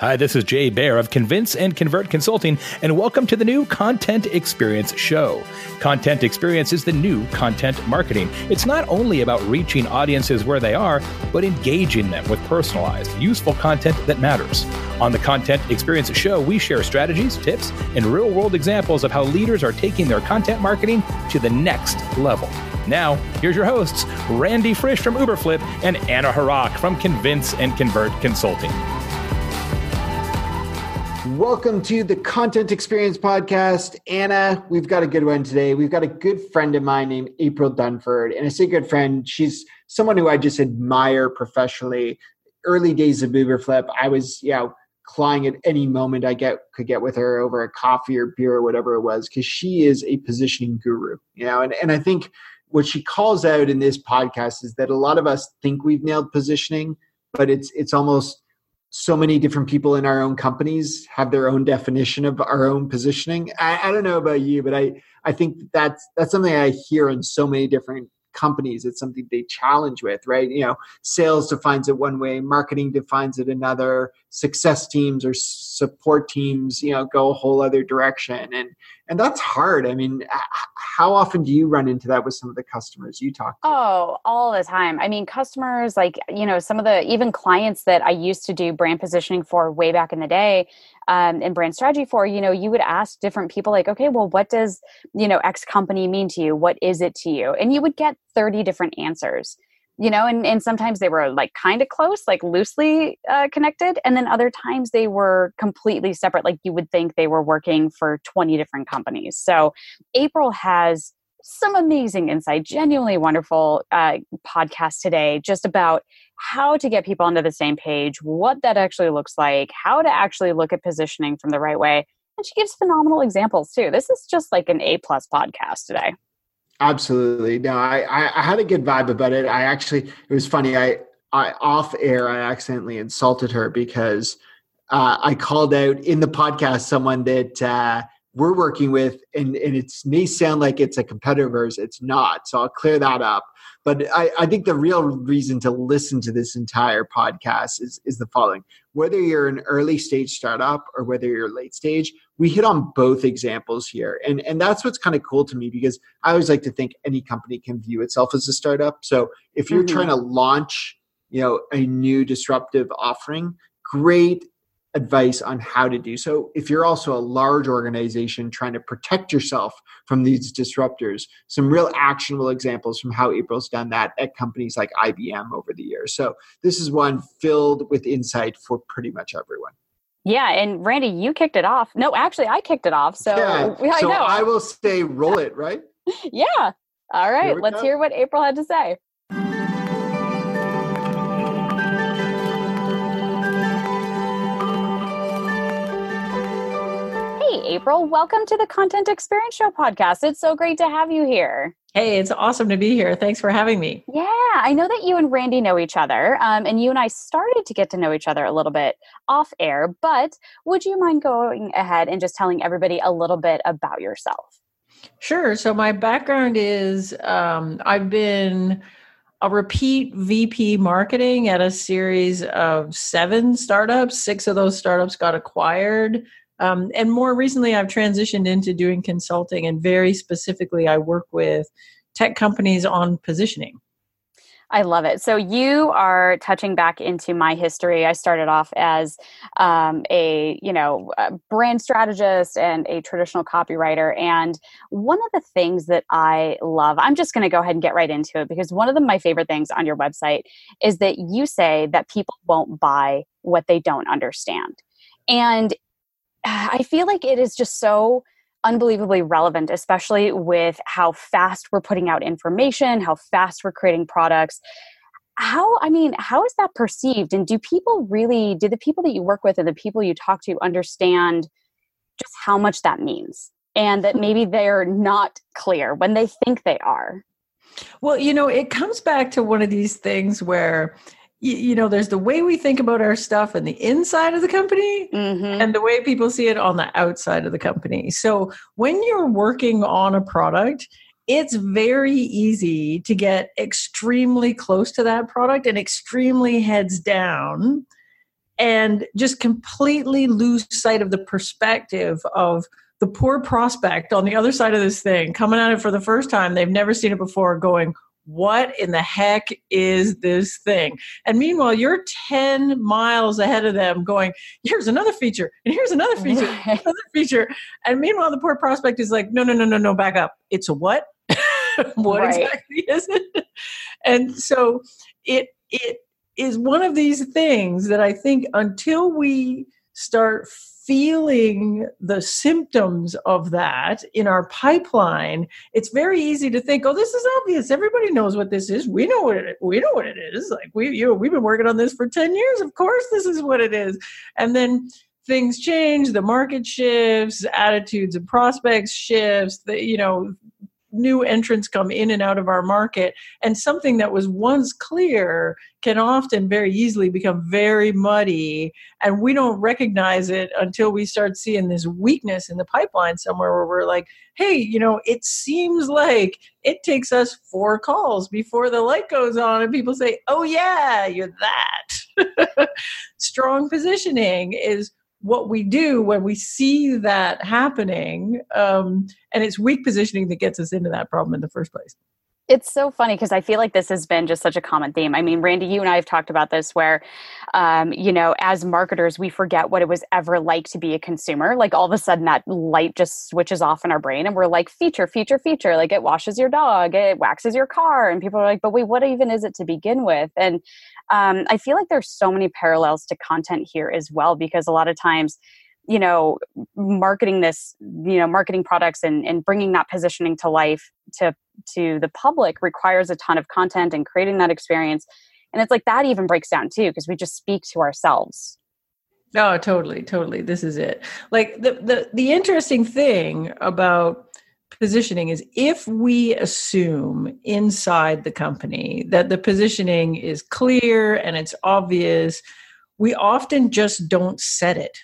Hi, this is Jay Baer of Convince and Convert Consulting, and welcome to the new Content Experience Show. Content Experience is the new content marketing. It's not only about reaching audiences where they are, but engaging them with personalized, useful content that matters. On the Content Experience Show, we share strategies, tips, and real world examples of how leaders are taking their content marketing to the next level. Now, here's your hosts, Randy Frisch from Uberflip and Anna Hrach from Convince and Convert Consulting. Welcome to the Content Experience Podcast. Anna, we've got a good one today. We've got a good friend of mine named April Dunford. And I say good friend, she's someone who I just admire professionally. Early days of Uberflip, I was, you know, clawing at any moment I get could get with her over a coffee or beer or whatever it was, because she is a positioning guru, you know, and, and I think what she calls out in this podcast is that a lot of us think we've nailed positioning, but it's it's almost so many different people in our own companies have their own definition of our own positioning. I, I, don't know about you, but I, I think that's that's something I hear in so many different companies. It's something they challenge with, right? You know, sales defines it one way, marketing defines it another, success teams or support teams, you know, go a whole other direction. And and that's hard. I mean, how often do you run into that with some of the customers you talk to? Oh, all the time. I mean, customers like, you know, some of the even clients that I used to do brand positioning for way back in the day um, and brand strategy for, you know, you would ask different people, like, okay, well, what does, you know, X company mean to you? What is it to you? And you would get 30 different answers you know and, and sometimes they were like kind of close like loosely uh, connected and then other times they were completely separate like you would think they were working for 20 different companies. So april has some amazing insight genuinely wonderful uh, podcast today just about how to get people onto the same page what that actually looks like how to actually look at positioning from the right way and she gives phenomenal examples too. This is just like an a plus podcast today Absolutely. No, I, I, had a good vibe about it. I actually, it was funny. I, I off air, I accidentally insulted her because uh, I called out in the podcast someone that uh, we're working with, and, and it may sound like it's a competitor of. It's not. So I'll clear that up. But I, I think the real reason to listen to this entire podcast is, is the following whether you're an early stage startup or whether you're late stage, we hit on both examples here. And, and that's what's kind of cool to me because I always like to think any company can view itself as a startup. So if you're mm-hmm. trying to launch, you know, a new disruptive offering, great advice on how to do so. If you're also a large organization trying to protect yourself from these disruptors, some real actionable examples from how April's done that at companies like IBM over the years. So this is one filled with insight for pretty much everyone. Yeah, and Randy, you kicked it off. No, actually, I kicked it off. So, yeah. I so I will say, roll it, right? yeah. All right. Let's go. hear what April had to say. April. Welcome to the Content Experience Show podcast. It's so great to have you here. Hey, it's awesome to be here. Thanks for having me. Yeah, I know that you and Randy know each other, um, and you and I started to get to know each other a little bit off air. But would you mind going ahead and just telling everybody a little bit about yourself? Sure. So, my background is um, I've been a repeat VP marketing at a series of seven startups. Six of those startups got acquired. Um, and more recently, I've transitioned into doing consulting, and very specifically, I work with tech companies on positioning. I love it. So you are touching back into my history. I started off as um, a you know a brand strategist and a traditional copywriter. And one of the things that I love, I'm just going to go ahead and get right into it because one of the, my favorite things on your website is that you say that people won't buy what they don't understand. And I feel like it is just so unbelievably relevant, especially with how fast we're putting out information, how fast we're creating products. How, I mean, how is that perceived? And do people really, do the people that you work with and the people you talk to understand just how much that means? And that hmm. maybe they're not clear when they think they are? Well, you know, it comes back to one of these things where you, you know there's the way we think about our stuff and the inside of the company mm-hmm. and the way people see it on the outside of the company so when you're working on a product it's very easy to get extremely close to that product and extremely heads down and just completely lose sight of the perspective of the poor prospect on the other side of this thing coming at it for the first time they've never seen it before going what in the heck is this thing? And meanwhile, you're 10 miles ahead of them going, here's another feature, and here's another feature, another feature. And meanwhile, the poor prospect is like, no, no, no, no, no, back up. It's a what? what right. exactly is it? And so it it is one of these things that I think until we start feeling the symptoms of that in our pipeline, it's very easy to think, "Oh, this is obvious. Everybody knows what this is. We know what it. We know what it is. Like we, you know, we've been working on this for ten years. Of course, this is what it is." And then things change, the market shifts, attitudes and prospects shifts. The, you know, new entrants come in and out of our market and something that was once clear can often very easily become very muddy and we don't recognize it until we start seeing this weakness in the pipeline somewhere where we're like hey you know it seems like it takes us four calls before the light goes on and people say oh yeah you're that strong positioning is what we do when we see that happening um, and it's weak positioning that gets us into that problem in the first place it's so funny because I feel like this has been just such a common theme. I mean, Randy, you and I have talked about this where, um, you know, as marketers, we forget what it was ever like to be a consumer. Like all of a sudden that light just switches off in our brain and we're like, feature, feature, feature. Like it washes your dog, it waxes your car. And people are like, but wait, what even is it to begin with? And um, I feel like there's so many parallels to content here as well because a lot of times, you know marketing this you know marketing products and, and bringing that positioning to life to to the public requires a ton of content and creating that experience. And it's like that even breaks down too because we just speak to ourselves. Oh totally totally. This is it. Like the the, the interesting thing about positioning is if we assume inside the company that the positioning is clear and it's obvious we often just don't set it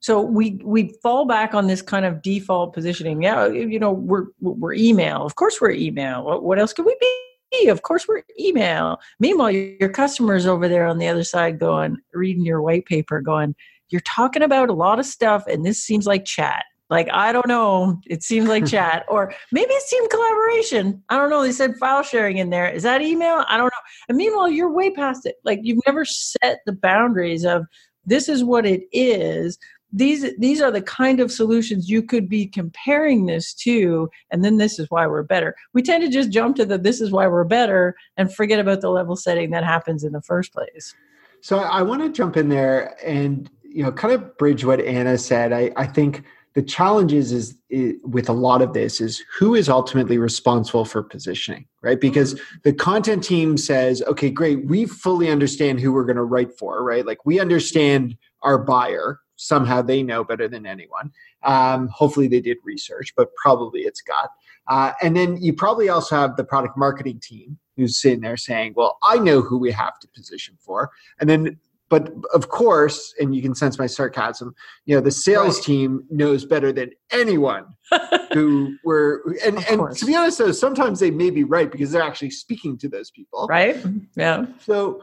so we we fall back on this kind of default positioning. Yeah you know we're we're email. Of course we're email. What, what else could we be? Of course we're email. Meanwhile your customers over there on the other side going reading your white paper going you're talking about a lot of stuff and this seems like chat. Like i don't know. It seems like chat. Or maybe it's team collaboration. I don't know. They said file sharing in there. Is that email? I don't know. And meanwhile you're way past it. Like you've never set the boundaries of this is what it is these these are the kind of solutions you could be comparing this to and then this is why we're better. We tend to just jump to the this is why we're better and forget about the level setting that happens in the first place. So i want to jump in there and you know kind of bridge what anna said. I, I think the challenge is, is, is with a lot of this is who is ultimately responsible for positioning right? Because mm-hmm. the content team says okay great we fully understand who we're going to write for right? Like we understand our buyer somehow they know better than anyone. Um, hopefully they did research, but probably it's got. Uh, and then you probably also have the product marketing team who's sitting there saying, well, I know who we have to position for. And then, but of course, and you can sense my sarcasm, you know, the sales right. team knows better than anyone who were, and, and to be honest though, sometimes they may be right because they're actually speaking to those people. Right. Yeah. So,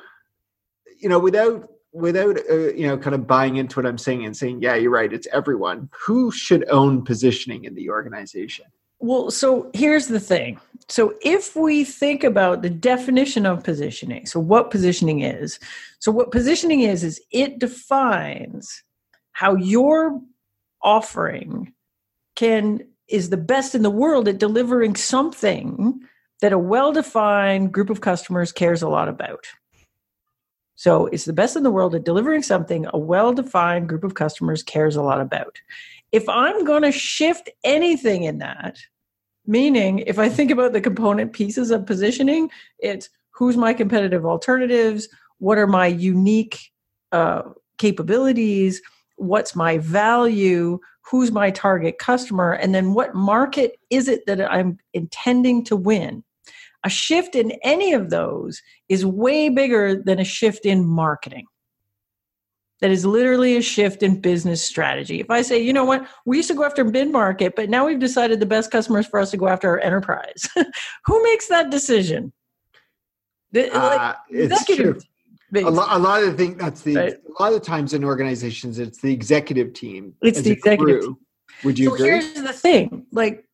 you know, without without uh, you know kind of buying into what i'm saying and saying yeah you're right it's everyone. Who should own positioning in the organization? Well so here's the thing. So if we think about the definition of positioning so what positioning is so what positioning is is it defines how your offering can is the best in the world at delivering something that a well-defined group of customers cares a lot about so it's the best in the world at delivering something a well defined group of customers cares a lot about. If I'm going to shift anything in that, meaning if I think about the component pieces of positioning, it's who's my competitive alternatives, what are my unique uh, capabilities, what's my value, who's my target customer, and then what market is it that I'm intending to win a shift in any of those is way bigger than a shift in marketing. That is literally a shift in business strategy. If I say, you know what, we used to go after mid market, but now we've decided the best customers for us to go after are enterprise. Who makes that decision? The, uh, like, it's true. a, lot, a lot of the thing that's the right. a lot of the times in organizations it's the executive team it's the executive crew. team would you so agree here's the thing like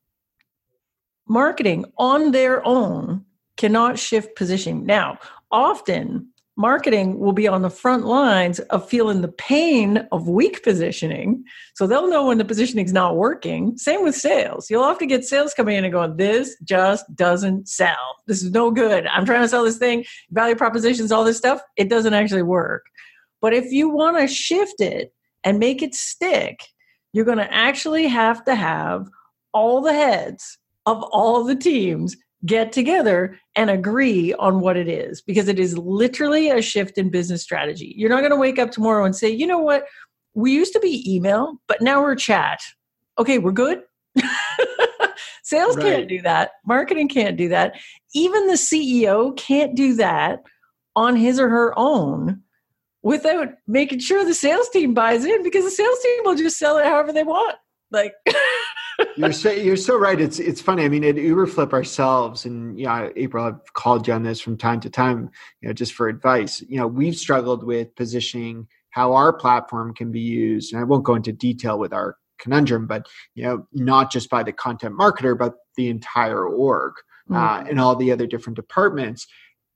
marketing on their own cannot shift positioning now often marketing will be on the front lines of feeling the pain of weak positioning. So they'll know when the positioning is not working. Same with sales. You'll often get sales coming in and going, This just doesn't sell. This is no good. I'm trying to sell this thing, value propositions, all this stuff. It doesn't actually work. But if you want to shift it and make it stick, you're going to actually have to have all the heads of all the teams get together and agree on what it is because it is literally a shift in business strategy. You're not going to wake up tomorrow and say, you know what, we used to be email, but now we're chat. Okay, we're good. Sales right. can't do that. Marketing can't do that. Even the CEO can't do that on his or her own without making sure the sales team buys in because the sales team will just sell it however they want. Like you're so you're so right. It's it's funny. I mean, at Uberflip ourselves, and you know, April, I've called you on this from time to time, you know, just for advice. You know, we've struggled with positioning how our platform can be used, and I won't go into detail with our conundrum, but you know, not just by the content marketer, but the entire org uh, mm-hmm. uh, and all the other different departments.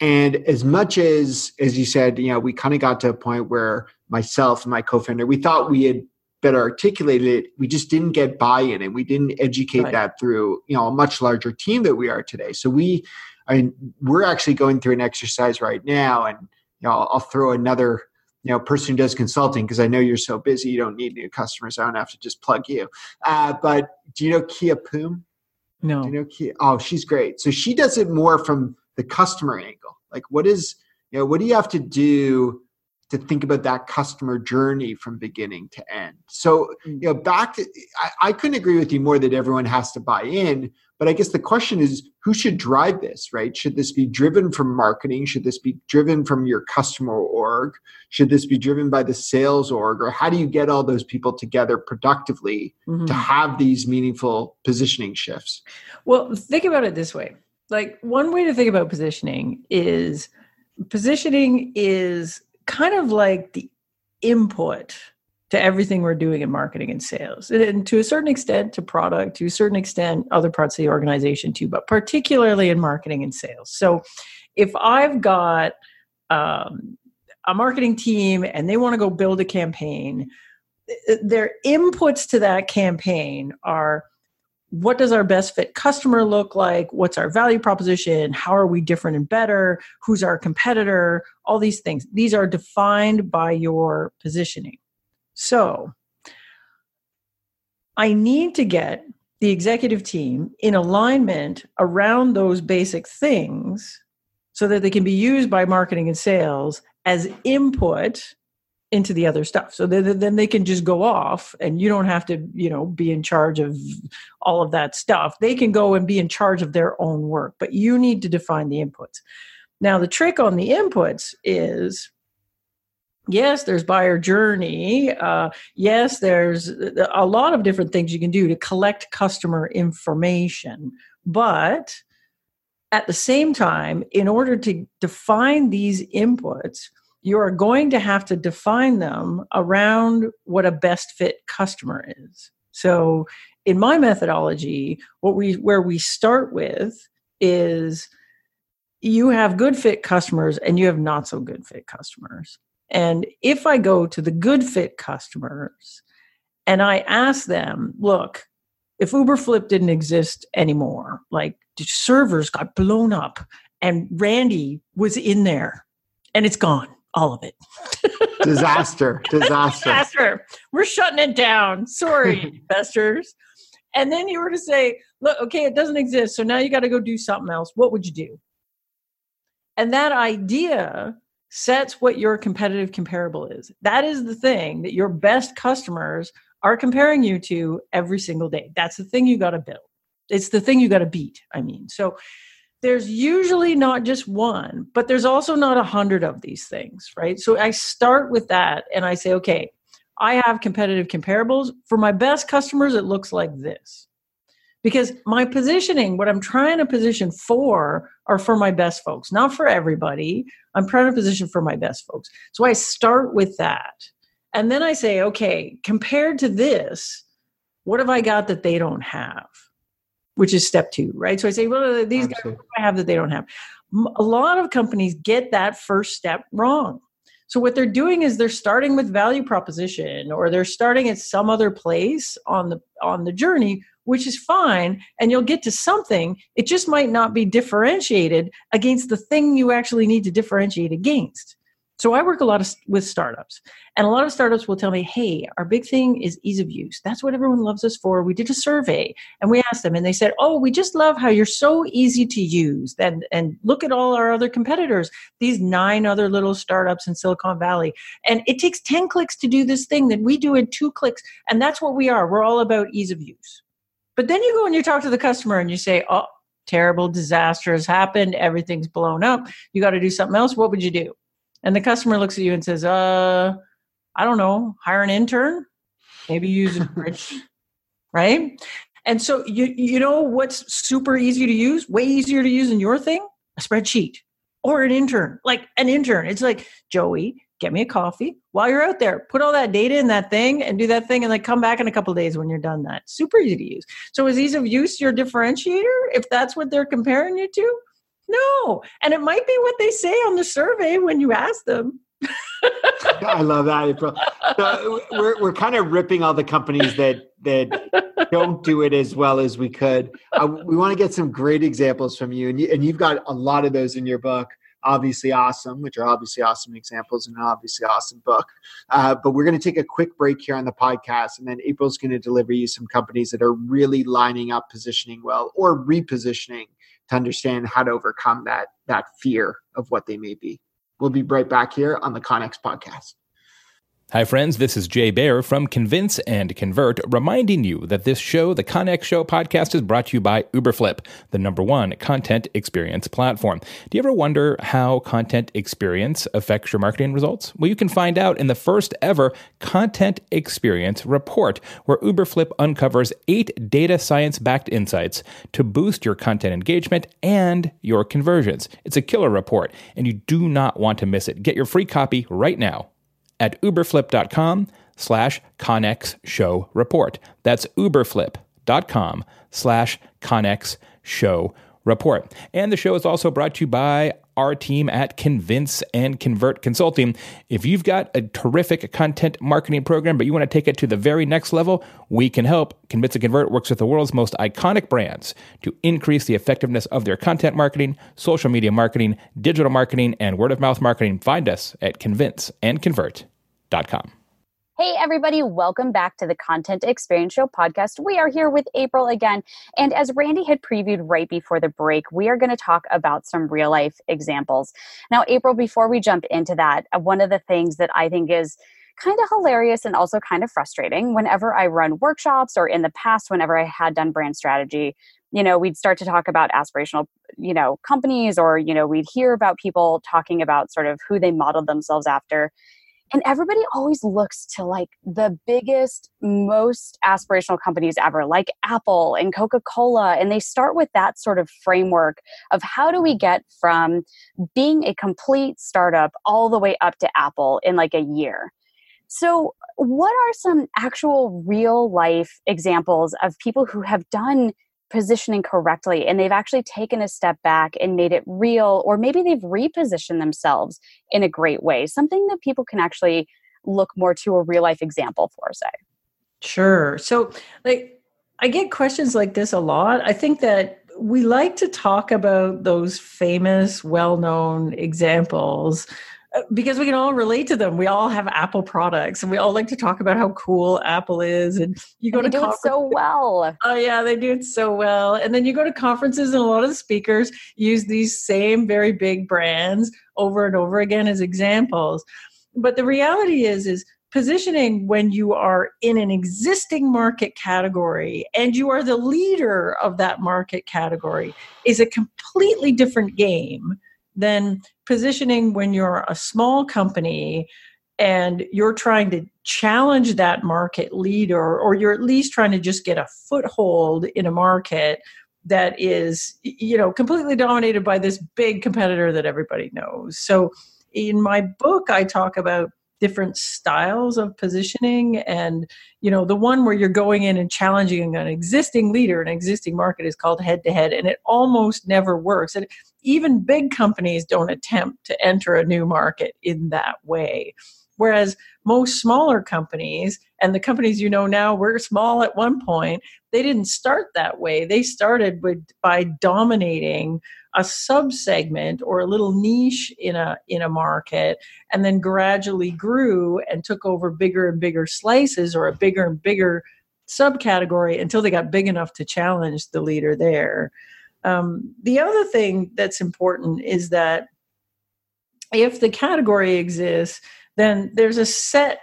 And as much as, as you said, you know, we kind of got to a point where myself and my co-founder, we thought we had better articulated it. We just didn't get buy-in and we didn't educate right. that through you know a much larger team that we are today. So we I mean, we're actually going through an exercise right now and you know I'll, I'll throw another you know person who does consulting because i know you're so busy you don't need new customers. I don't have to just plug you. Uh, but do you know Kia Puhm? No. Do you know kia? Oh she's great. So she does it more from the customer angle. Like what is you know what do you have to do to think about that customer journey from beginning to end. So, you know, back to, I, I, couldn't agree with you more that everyone has to buy in, but I guess the question is who should drive this, right? Should this be driven from marketing? Should this be driven from your customer org? Should this be driven by the sales org? Or how do you get all those people together productively mm-hmm. to have these meaningful positioning shifts? Well, think about it this way. Like, one way to think about positioning is positioning is kind of like the input to everything we're doing in marketing and sales and to a certain extent to product to a certain extent other parts of the organization too but particularly in marketing and sales. So if i've got um, a marketing team and they want to go build a campaign their inputs to that campaign are what does our best fit customer look like? What's our value proposition? How are we different and better? Who's our competitor? All these things. These are defined by your positioning. So i need to get the executive team in alignment around those basic things so that they can be used by marketing and sales as input into the other stuff. So then, then they can just go off and you don't have to you know be in charge of all of that stuff. They can go and be in charge of their own work but you need to define the inputs. Now the trick on the inputs is yes there's buyer journey uh, yes there's a lot of different things you can do to collect customer information but at the same time in order to define these inputs you are going to have to define them around what a best fit customer is. So in my methodology, what we where we start with is you have good fit customers and you have not so good fit customers. And if I go to the good fit customers and I ask them, look, if Uberflip didn't exist anymore, like servers got blown up and Randy was in there and it's gone all of it. disaster, disaster. disaster. We're shutting it down. Sorry, investors. And then you were to say, look, okay, it doesn't exist. So now you got to go do something else. What would you do? And that idea sets what your competitive comparable is. That is the thing that your best customers are comparing you to every single day. That's the thing you got to build. It's the thing you got to beat. I mean, so there's usually not just one, but there's also not a hundred of these things, right? So I start with that and I say, okay, I have competitive comparables. For my best customers, it looks like this. because my positioning, what I'm trying to position for, are for my best folks, not for everybody. I'm trying to position for my best folks. So I start with that. And then I say, okay, compared to this, what have I got that they don't have? Which is step two, right? So I say, well, these Absolutely. guys I have that they don't have. A lot of companies get that first step wrong. So what they're doing is they're starting with value proposition or they're starting at some other place on the on the journey which is fine and you'll get to something it just might not be differentiated against the thing you actually need to differentiate against so I work a lot of, with startups, and a lot of startups will tell me, "Hey, our big thing is ease of use. That's what everyone loves us for." We did a survey, and we asked them, and they said, "Oh, we just love how you're so easy to use." And and look at all our other competitors, these nine other little startups in Silicon Valley, and it takes ten clicks to do this thing that we do in two clicks, and that's what we are. We're all about ease of use. But then you go and you talk to the customer, and you say, "Oh." Terrible disaster has happened. Everything's blown up. You got to do something else. What would you do? And the customer looks at you and says, uh, I don't know, hire an intern, maybe use a bridge, right? And so you you know what's super easy to use, way easier to use than your thing? A spreadsheet or an intern, like an intern. It's like, Joey, get me a coffee while you're out there. Put all that data in that thing and do that thing and then come back in a couple days when you're done that. Super easy to use. So is ease of use your differentiator if that's what they're comparing you to? No. And it might be what they say on the survey when you ask them. I love that, April. So we're we're kind of ripping all the companies that that don't do it as well as we could. Uh, we want to get some great examples from you, and you, and you've got a lot of those in your book. Obviously awesome, which are obviously awesome examples and an obviously awesome book. Uh, but we're going to take a quick break here on the podcast, and then April's going to deliver you some companies that are really lining up, positioning well, or repositioning to understand how to overcome that that fear of what they may be. We'll be right back here on the Conex podcast. Hi, friends. This is Jay Baer from Convince and Convert, reminding you that this show, the Conex Show podcast, is brought to you by Uberflip, the number one content experience platform. Do you ever wonder how content experience affects your marketing results? Well, you can find out in the first ever content experience report, where Uberflip uncovers eight data science backed insights to boost your content engagement and your conversions. It's a killer report, and you do not want to miss it. Get your free copy right now at uberflip.com slash conex show report. That's uberflip.com slash conex show report. And the show is also brought to you by our team at Convince and Convert Consulting. If you've got a terrific content marketing program, but you want to take it to the very next level, we can help. Convince and Convert works with the world's most iconic brands to increase the effectiveness of their content marketing, social media marketing, digital marketing, and word of mouth marketing. Find us at convinceandconvert.com. Hey, everybody, welcome back to the Content Experience Show podcast. We are here with April again. And as Randy had previewed right before the break, we are going to talk about some real life examples. Now, April, before we jump into that, uh, one of the things that I think is kind of hilarious and also kind of frustrating whenever I run workshops or in the past, whenever I had done brand strategy, you know, we'd start to talk about aspirational, you know, companies or, you know, we'd hear about people talking about sort of who they modeled themselves after and everybody always looks to like the biggest most aspirational companies ever like apple and coca-cola and they start with that sort of framework of how do we mm-hmm. get from being a complete startup all the way up to apple in like a year. So what are some actual real life examples of people who have done positioning correctly and they've actually taken a step back and made it real or maybe they've repositioned themselves in a great way something that people can actually look more to a real life example for say. Sure. So like i get questions like this a lot. I think that we like to talk about those famous well-known examples Uh, because we can all relate to them. We all have Apple products, and we all like to talk about how cool Apple is. And you go and to do it so well. Oh yeah, they do it so well. And then you go to conferences, and a lot of the speakers use these same very big brands over and over again as examples. But the reality is, is positioning when you are in an existing market category and you are the leader of that market category is a completely different game than positioning when you're a small company and you're trying to challenge that market leader or you're at least trying to just get a foothold in a market that is you know completely dominated by this big competitor that everybody knows. So in my book i talk about different styles of positioning and you know the one where you're going in and challenging an existing leader an existing market is called head to head and it almost never works. And even big companies don't attempt to enter a new market in that way. Whereas most smaller companies and the companies you know now were small at one point they didn't start that way. They started with by dominating a subsegment or a little niche in a in a market and then gradually grew and took over bigger and bigger slices or a bigger and bigger subcategory until they got big enough to challenge the leader there um, the other thing that's important is that if the category exists then there's a set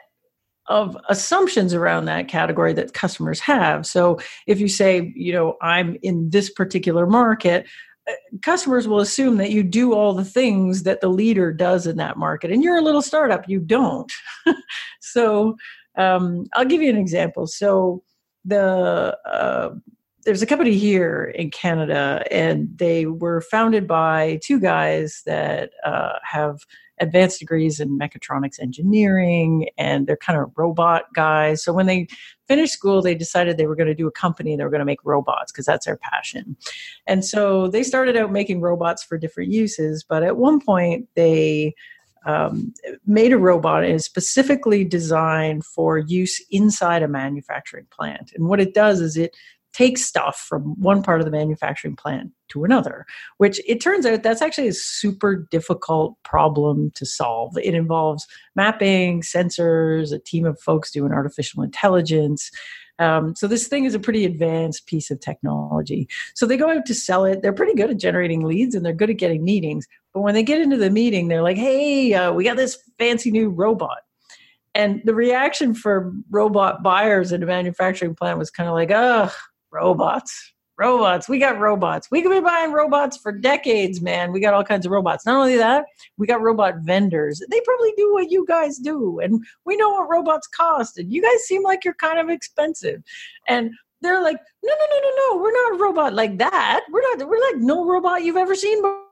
of assumptions around that category that customers have. So if you say, you know, I'm in this particular market, uh, customers will assume that you do all the things that the leader does in that market. And you're a little startup you don't. So um, i'll give you an example. So the uh, there's a company here in canada and they were founded by two guys that uh, have advanced degrees in mechatronics engineering and they're kind of robot guys. So when they finished school, they decided they were going to do a company and they were going to make robots because that's their passion. And so they started out making robots for different uses, but at one point they um, made a robot and is specifically designed for use inside a manufacturing plant. And what it does is it take stuff from one part of the manufacturing plant to another, which it turns out that's actually a super difficult problem to solve. It involves mapping, sensors, a team of folks doing artificial intelligence. Um, so this thing is a pretty advanced piece of technology. So they go out to sell it. They're pretty good at generating leads and they're good at getting meetings. But when they get into the meeting, they're like, "Hey, uh, we got this fancy new robot." And the reaction for robot buyers in a manufacturing plant was kind of like, "Ugh, robots. Robots. We got robots. We could be buying robots for decades man. We got all kinds of robots. Not only that we got robot vendors. They probably do what you guys do and we know what robots cost and you guys seem like you're kind of expensive. And they're like no no no no no. We're not a robot like that. We're not we're like no robot you've ever seen before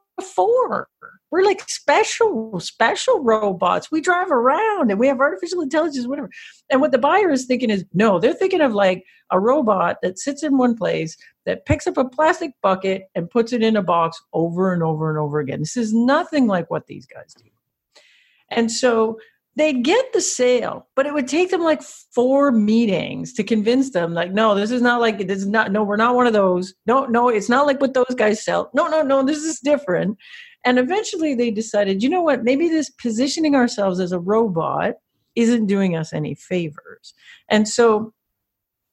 we're like special, special robots. We drive around and we have artificial intelligence, whatever. And what the buyer is thinking is no, they're thinking of like a robot that sits in one place that picks up a plastic bucket and puts it in a box over and over and over again. This is nothing like what these guys do. And so they'd get the sale, but it would take them like four meetings to convince them, like, no, this is not like this is not no, we're not one of those. No, no, it's not like what those guys sell. No, no, no, this is different. And eventually they decided, you know what, maybe this positioning ourselves as a robot isn't doing us any favors. And so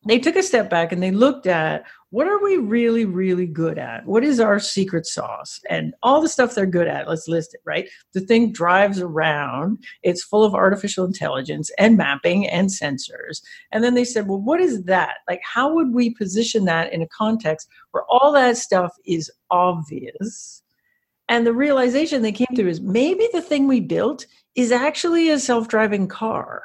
they took a step back and they looked at what are we really really good at? What is our secret sauce? And all the stuff they're good at let's list it right? The thing drives around it's full of artificial intelligence and mapping and sensors. And then they said well what is that? Like how would we position that in a context where all that stuff is obvious? And the realization they came to is maybe the thing we built is actually a self driving car.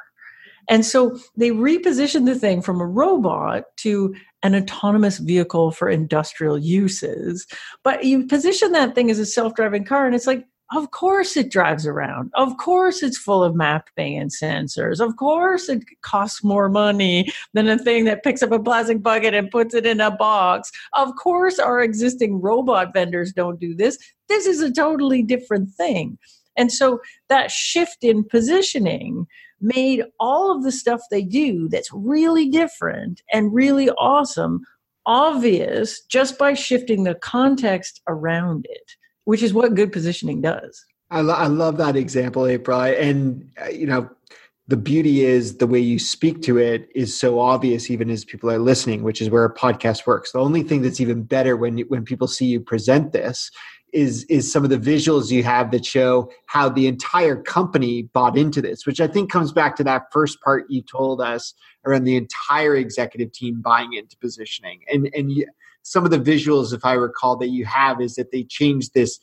And so they repositioned the thing from a robot to an autonomous vehicle for industrial uses. But you position that thing as a self driving car, and it's like, of course it drives around. Of course it's full of mapping and sensors. Of course it costs more money than a thing that picks up a plastic bucket and puts it in a box. Of course our existing robot vendors don't do this. This is a totally different thing. And so that shift in positioning made all of the stuff they do that's really different and really awesome obvious just by shifting the context around it which is what good positioning does. I, lo- I love that example, April. And, uh, you know, the beauty is the way you speak to it is so obvious even as people are listening which is where a podcast works the only thing that's even better when you, when people see you present this is is some of the visuals you have that show how the entire company bought into this which i think comes back to that first part you told us around the entire executive team buying into positioning. And and you, some of the visuals, if I recall, that you have is that they changed this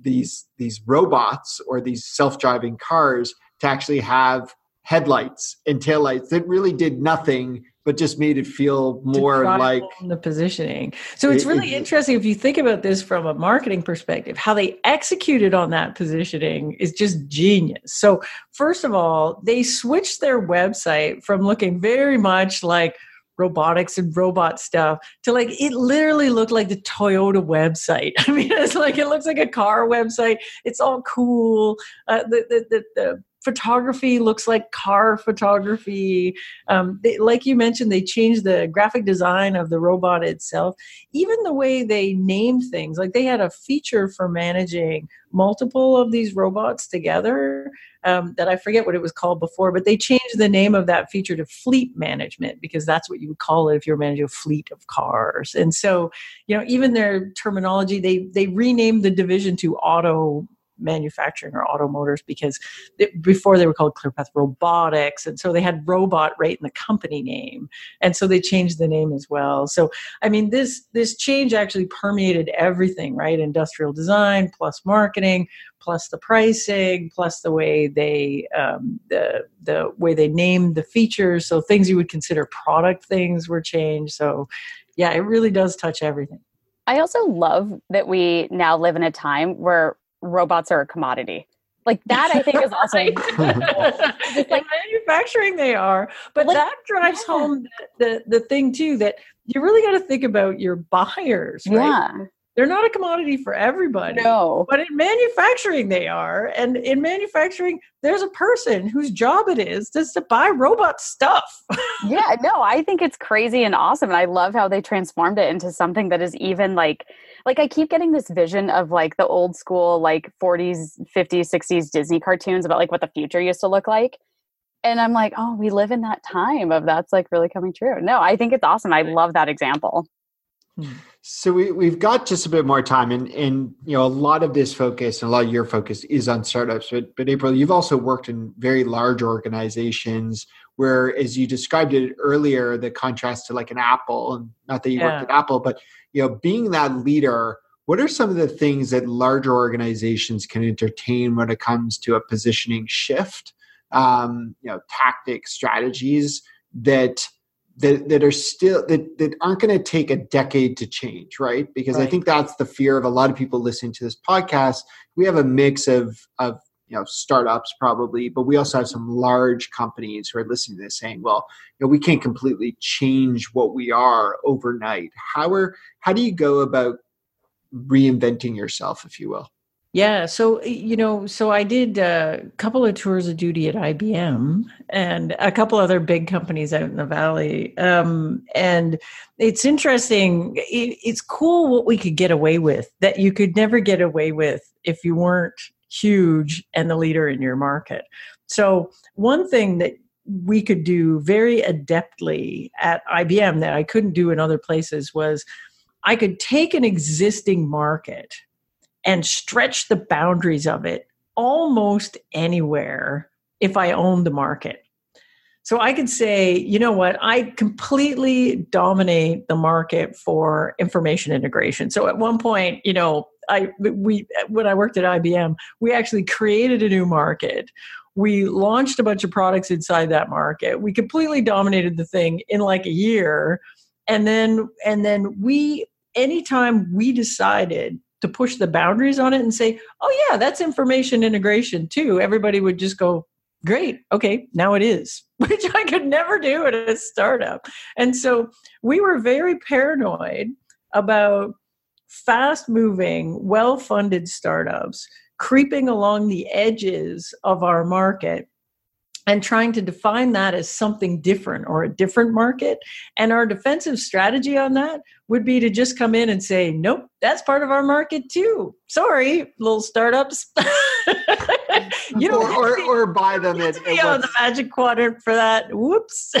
these these robots or these self-driving cars to actually have headlights and taillights that really did nothing but just made it feel more like the positioning. So it's really it, interesting if you think about this from a marketing perspective, how they executed on that positioning is just genius. So, first of all, they switched their website from looking very much like robotics and robot stuff to like it literally looked like the Toyota website. I mean, it's like it looks like a car website. It's all cool. Uh, the, the, the, the photography looks like car photography. Um, they, like you mentioned, they changed the graphic design of the robot itself. Even the way they named things, like they had a feature for managing multiple of these robots together um, that I forget what it was called before, but they changed the name of that feature to fleet management because that's what you would call it if you're managing a fleet of cars. And so, you know, even their terminology, they they renamed the division to auto manufacturing or OTTO Motors because it, before they were called clearpath robotics and so they had robot right in the company name and so they changed the name as well. So i mean this this change actually permeated everything right? Industrial design plus marketing plus the pricing plus the way they um, the the way they named the features. So things you would consider product things were changed. So yeah it really does touch everything. I also love that we now live in a time where robots are a commodity. Like that, I think is also like manufacturing. They are, but like, that drives yeah. home the, the the thing too that you really got to think about your buyers. Right? Yeah, they're not a commodity for everybody. No. But in manufacturing, they are. And in manufacturing, there's a person whose job it is just to buy robot stuff. yeah, no, I think it's crazy and awesome. And I love how they transformed it into something that is even like, like I keep getting this vision of like the old school, like 40s, 50s, 60s Disney cartoons about like what the future used to look like. And I'm like, oh, we live in that time of that's like really coming true. No, I think it's awesome. I love that example. Hmm. So we, we've got just a bit more time and, and you know a lot of this focus and a lot of your focus is on startups but, but April you've also worked in very large organizations where as you described it earlier the contrast to like an Apple and not that you yeah. worked at Apple but you know being that leader what are some of the things that larger organizations can entertain when it comes to a positioning shift um, you know tactics strategies that that, that are still that, that aren't going to take a decade to change right? Because right. i think that's the fear of a lot of people listening to this podcast. We have a mix of of you know startups probably but we also have some large companies who are listening to this saying well you know we can't completely change what we are overnight. How are how do you go about reinventing yourself if you will yeah. So, you know, so I did a couple of tours of duty at IBM and a couple other big companies out in the Valley. Um, and it's interesting. It, it's cool what we could get away with that you could never get away with if you weren't huge and the leader in your market. So, one thing that we could do very adeptly at IBM that I couldn't do in other places was I could take an existing market and stretch the boundaries of it almost anywhere if I own the market. So I could say, you know what, I completely dominate the market for information integration. So at one point, you know, I we when I worked at IBM, we actually created a new market. We launched a bunch of products inside that market. We completely dominated the thing in like a year. And then and then we anytime we decided to push the boundaries on it and say, oh, yeah, that's information integration too. Everybody would just go, great, okay, now it is, which I could never do at a startup. And so we were very paranoid about fast moving, well funded startups creeping along the edges of our market and trying to define that as something different or a different market. And our defensive strategy on that would be to just come in and say, nope, that's part of our market too. Sorry, little startups. you know, or, or, or, buy them at, be on the magic quadrant for that. Whoops.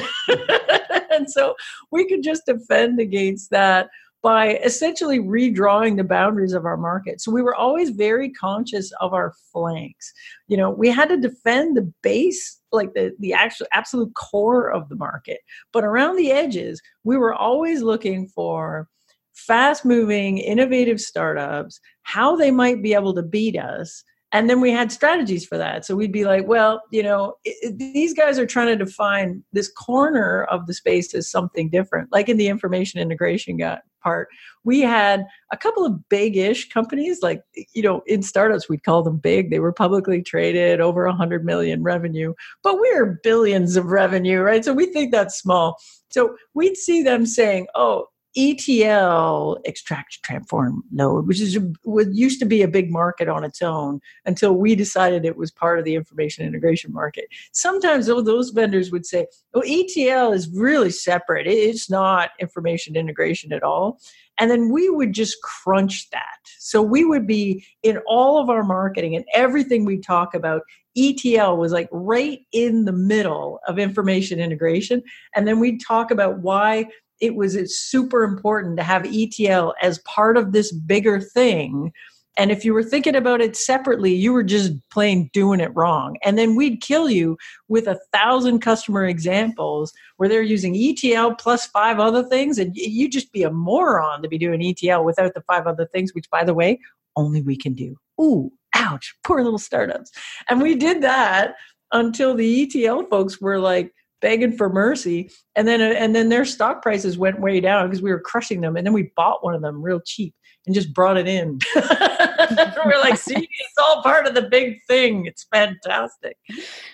and so we could just defend against that by essentially redrawing the boundaries of our market. So we were always very conscious of our flanks. You know, we had to defend the base, like the, the actual absolute core of the market. But around the edges, we were always looking for fast moving, innovative startups, how they might be able to beat us. And then we had strategies for that. So we'd be like well you know it, it, these guys are trying to define this corner of the space as something different. Like in the information integration part we had a couple of big-ish companies like you know in startups we'd call them big. They were publicly traded over 100 million revenue but we're billions of revenue right? So we think that's small. So we'd see them saying oh ETL extract transform load, which is what used to be a big market on its own until we decided it was part of the information integration market. Sometimes those vendors would say, "Oh, ETL is really separate. It's not information integration at all." And then we would just crunch that. So we would be in all of our marketing and everything we talk about. ETL was like right in the middle of information integration. And then we'd talk about why it was super important to have ETL as part of this bigger thing. And if you were thinking about it separately, you were just plain doing it wrong. And then we'd kill you with a thousand customer examples where they're using ETL plus five other things. And you'd just be a moron to be doing ETL without the five other things, which, by the way, only we can do. Ooh, ouch, poor little startups. And we did that until the ETL folks were like, begging for mercy. And then and then their stock prices went way down because we were crushing them. And then we bought one of them real cheap and just brought it in. We're like see it's all part of the big thing. It's fantastic.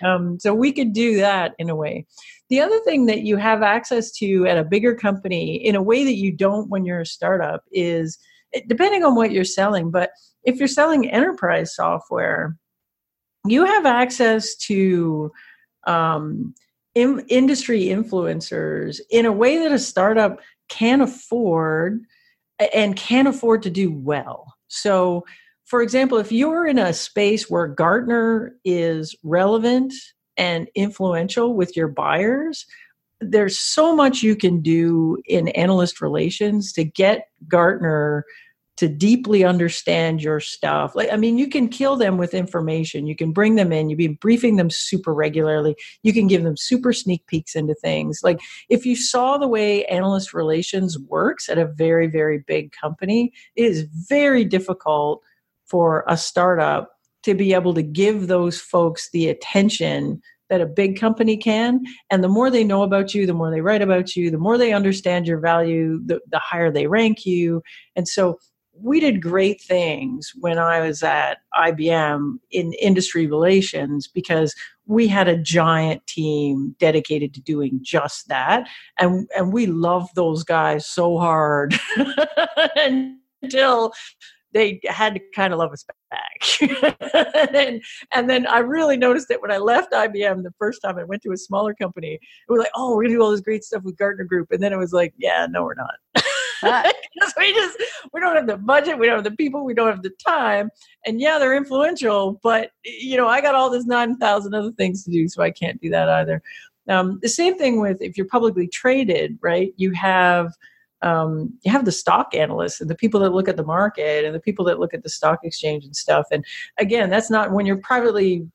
Um, so we could do that in a way. The other thing that you have access to at a bigger company in a way that you don't when you're a startup is depending on what you're selling but if you're selling enterprise software you have access to um, in, industry influencers in a way that a startup can afford and can afford to do well. So, for example, if you're in a space where Gartner is relevant and influential with your buyers, there's so much you can do in analyst relations to get Gartner to deeply understand your stuff. Like, I mean, you can kill them with information. You can bring them in. You've been briefing them super regularly. You can give them super sneak peeks into things. Like, if you saw the way analyst relations works at a very, very big company, it is very difficult for a startup to be able to give those folks the attention that a big company can. And the more they know about you, the more they write about you, the more they understand your value, the, the higher they rank you. And so we did great things when I was at IBM in industry relations because we had a giant team dedicated to doing just that. And, and we loved those guys so hard until they had to kind of love us back. and, and then I really noticed it when I left IBM the first time I went to a smaller company. It was like, oh, we're going to do all this great stuff with Gartner Group. And then it was like, yeah, no, we're not. because we just we don't have the budget, we don't have the people, we don't have the time. And yeah, they're influential, but you know, I got all this nine thousand other things to do, so I can't do that either. Um, the same thing with if you're publicly traded, right? You have um, you have the stock analysts and the people that look at the market and the people that look at the stock exchange and stuff. And again, that's not when you're privately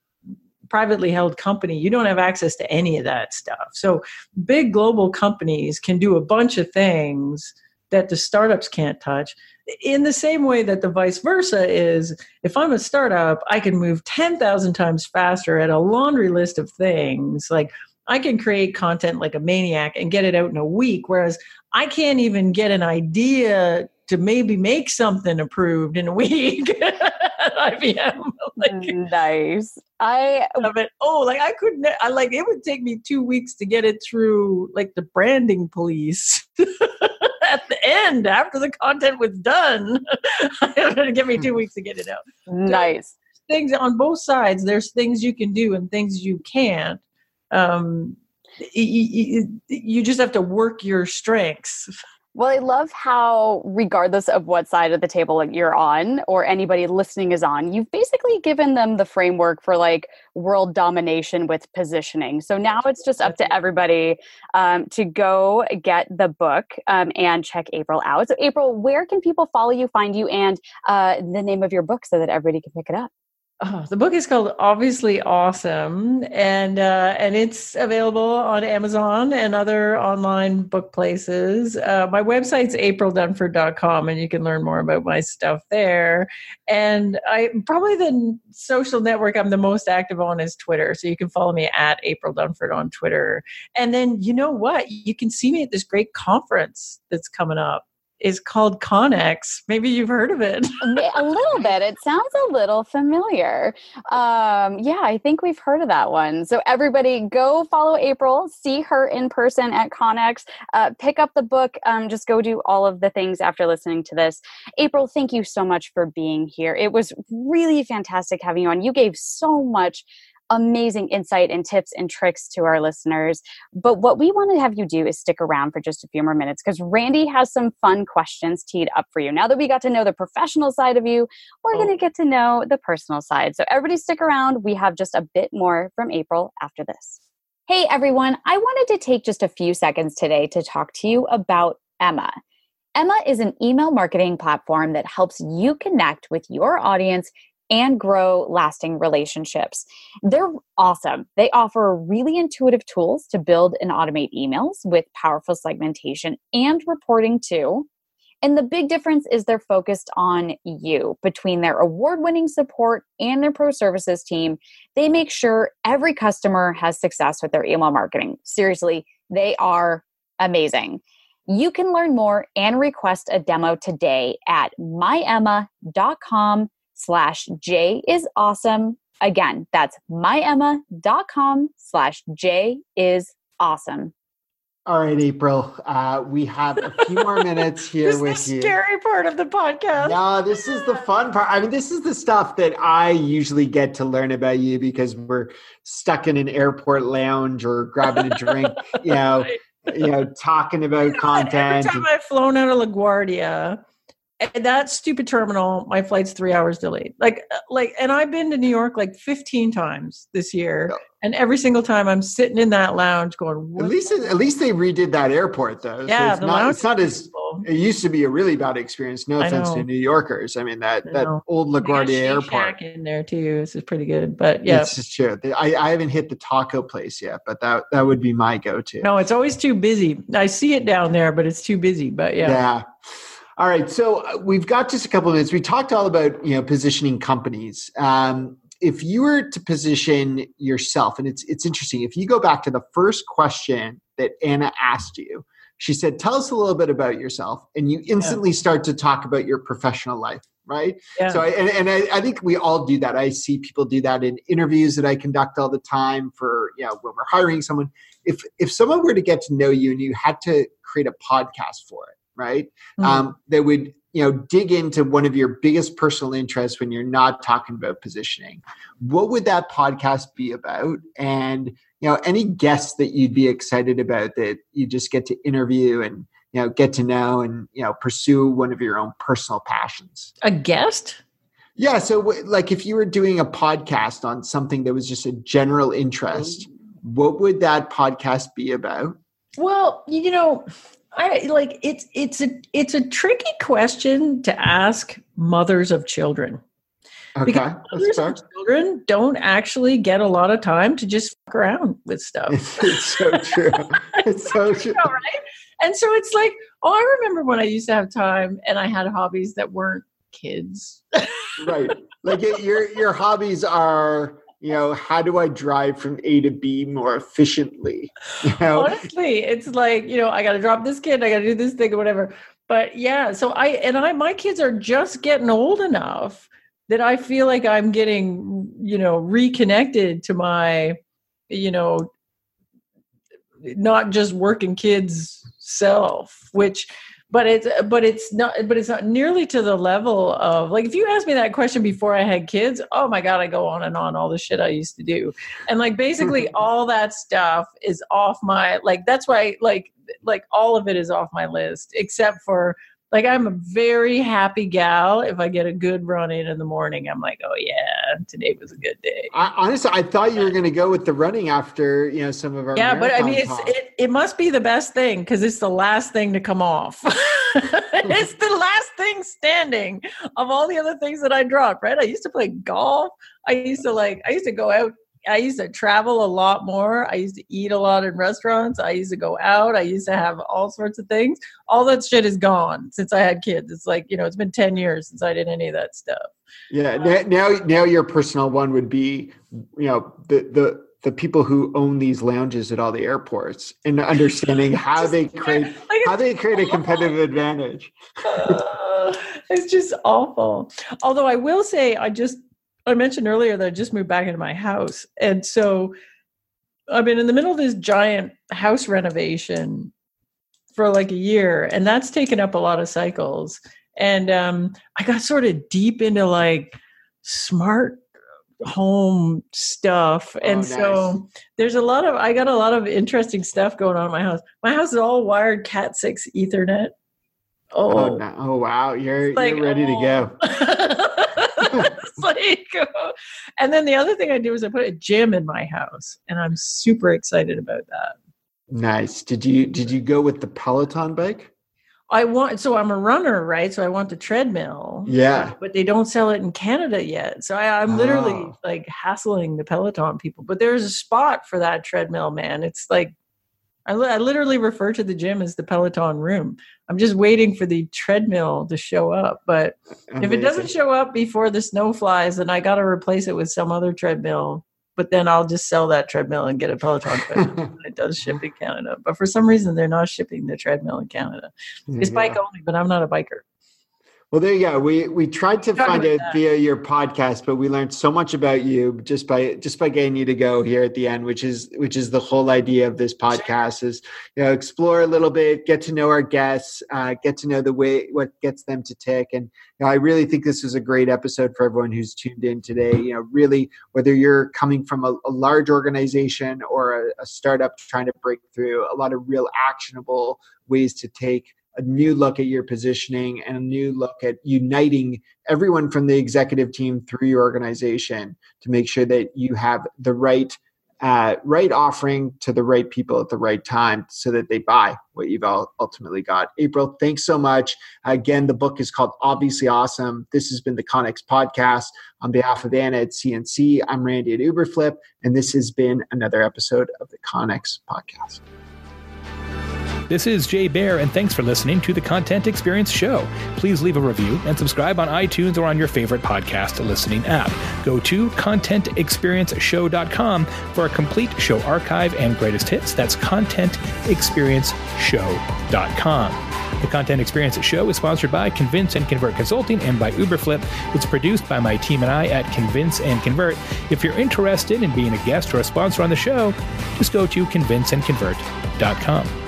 privately held company, you don't have access to any of that stuff. So big global companies can do a bunch of things that the startups can't touch. In the same way that the vice versa is, if I'm a startup, I can move 10,000 times faster at a laundry list of things. Like I can create content like a maniac and get it out in a week, whereas I can't even get an idea to maybe make something approved in a week at IBM. like, nice. I love it. Oh, like I couldn't. I like it would take me two weeks to get it through, like the branding police. at the end after the content was done. it's going to give me two weeks to get it out. Nice. So, things on both sides. There's things you can do and things you can't. Um, you, you just have to work your strengths. Well, I love how, regardless of what side of the table you're on or anybody listening is on, you've basically given them the framework for like world domination with positioning. So now it's just up to everybody um, to go get the book um, and check April out. So, April, where can people follow you, find you, and uh, the name of your book so that everybody can pick it up? Oh, the book is called Obviously Awesome, and uh, and it's available on Amazon and other online book places. Uh, my website's aprildunford.com, and you can learn more about my stuff there. And I probably the social network I'm the most active on is Twitter, so you can follow me at April Dunford on Twitter. And then you know what? You can see me at this great conference that's coming up is called Conex. Maybe you've heard of it. a little bit. It sounds a little familiar. Um, yeah, I think we've heard of that one. So everybody, go follow April, see her in person at Conex, uh, pick up the book. Um, just go do all of the things after listening to this. April, thank you so much for being here. It was really fantastic having you on. You gave so much amazing insight and tips and tricks to our listeners. But what we want to have you do is stick around for just a few more minutes because Randy has some fun questions teed up for you. Now that we got to know the professional side of you, we're oh. going to get to know the personal side. So everybody stick around. We have just a bit more from April after this. Hey everyone, I wanted to take just a few seconds today to talk to you about Emma. Emma is an email marketing platform that helps you connect with your audience and grow lasting relationships. They're awesome. They offer really intuitive tools to build and automate emails with powerful segmentation and reporting too. And the big difference is they're focused on you. Between their award winning support and their pro services team, they make sure every customer has success with their email marketing. Seriously, they are amazing. You can learn more and request a demo today at myemma.com slash J is awesome. Again, that's myemma.com slash J is awesome. All right, April. Uh, we have a few more minutes here with you. This is the you. Scary part of the podcast. No, this is the fun part. I mean, this is the stuff that I usually get to learn about you because we're stuck in an airport lounge or grabbing a drink. You know, you know, talking about you know, content. Every time I've flown out of LaGuardia, and that stupid terminal my flight's three hours delayed. Like uh, like and i've been to new york like 15 times this year. Yeah. and every single time i'm sitting in that lounge going at least at least they redid that airport though. Yeah so it's, not, it's not as it used to be a really bad experience. No offense to new yorkers. I mean that that old laguardia airport. In there too. This is pretty good but yeah. This is true. I, I haven't hit the taco place yet but that that would be my go-to. No it's always too busy. I see it down there but it's too busy but yeah. Yeah all right, so uh, we've got just a couple of minutes. We talked all about you know positioning companies. Um, if you were to position yourself, and it's it's interesting. If you go back to the first question that Anna asked you, she said, "Tell us a little bit about yourself," and you instantly yeah. start to talk about your professional life, right? Yeah. So, I, and, and I, I, think we all do that. I see people do that in interviews that I conduct all the time for you know when we're hiring someone. If if someone were to get to know you and you had to create a podcast for it right? Mm-hmm. Um, that would you know dig into one of your biggest personal interests when you're not talking about positioning. What would that podcast be about? And you know any guests that you'd be excited about that you just get to interview and you know get to know and you know pursue one of your own personal passions. A guest. Yeah, so like if you were doing a podcast on something that was just a general interest, what would that podcast be about? Well, you know, I like it's it's a it's a tricky question to ask mothers of children. Okay. Because mothers of children don't actually get a lot of time to just fuck around with stuff. it's so true. It's so true. right? And so it's like, oh, I remember when I used to have time and I had hobbies that weren't kids. right. Like your your hobbies are you know how do i drive from a to b more efficiently? You know? Honestly it's like you know i gotta drop this kid i gotta do this thing or whatever. But yeah so i and i my kids are just getting old enough that i feel like i'm getting you know reconnected to my you know not just working kids self which but it's but it's not but it's not nearly to the level of like if you asked me that question before I had kids, oh my god, I go on and on all the shit I used to do, and like basically all that stuff is off my like that's why like like all of it is off my list except for like I'm a very happy gal if I get a good run in in the morning. I'm like, oh yeah, today was a good day. I, honestly, I thought you were going to go with the running after you know some of our yeah, but I mean, it's, it it must be the best thing because it's the last thing to come off. it's the last thing standing of all the other things that I dropped, right? I used to play golf. I used to like, I used to go out. I used to travel a lot more. I used to eat a lot in restaurants. I used to go out. I used to have all sorts of things. All that shit is gone since I had kids. It's like, you know, it's been 10 years since I did any of that stuff. Yeah. Um, now, now your personal one would be, you know, the, the, the people who own these lounges at all the airports and understanding how they create like how they create a competitive advantage. uh, it's just awful. Although I will say, I just I mentioned earlier that I just moved back into my house, and so I've been in the middle of this giant house renovation for like a year, and that's taken up a lot of cycles. And um, I got sort of deep into like smart home stuff and oh, nice. so there's a lot of i got a lot of interesting stuff going on in my house my house is all wired cat 6 ethernet oh oh, no. oh wow you're, like, you're ready oh. to go it's like uh, and then the other thing i do is i put a gym in my house and i'm super excited about that nice did you did you go with the peloton bike I want so I'm a runner, right? So I want the treadmill. Yeah. But they don't sell it in Canada yet. So I, am literally oh. like hassling the Peloton people. But there's a spot for that treadmill, man. It's like I, I literally refer to the gym as the Peloton room. I'm just waiting for the treadmill to show up. But Amazing. if it doesn't show up before the snow flies, then I got to replace it with some other treadmill but then I'll just sell that treadmill and get a Peloton treadmill. it does ship in Canada, but for some reason they're not shipping the treadmill in Canada. It's yeah. bike only, but I'm not a biker. Well, there you go. We we tried to find it that. via your podcast, but we learned so much about you just by just by getting you to go here at the end, which is which is the whole idea of this podcast is you know explore a little bit, get to know our guests, uh, get to know the way what gets them to tick, and you know, I really think this is a great episode for everyone who's tuned in today. You know, really whether you're coming from a, a large organization or a, a startup trying to break through, a lot of real actionable ways to take a new look at your positioning and a new look at uniting everyone from the executive team through your organization to make sure that you have the right uh, right offering to the right people at the right time so that they buy what you've ultimately got. April, thanks so much. Again, the book is called Obviously Awesome. This has been the Conex podcast. On behalf of Anna at CNC, I'm Randy at Uberflip, and this has been another episode of the Conex podcast. This is Jay Baer, and thanks for listening to the Content Experience Show. Please leave a review and subscribe on iTunes or on your favorite podcast listening app. Go to contentexperienceshow.com for a complete show archive and greatest hits. That's contentexperienceshow.com. The Content Experience Show is sponsored by Convince and Convert Consulting and by Uberflip. It's produced by my team and I at Convince and Convert. If you're interested in being a guest or a sponsor on the show, just go to convinceandconvert.com.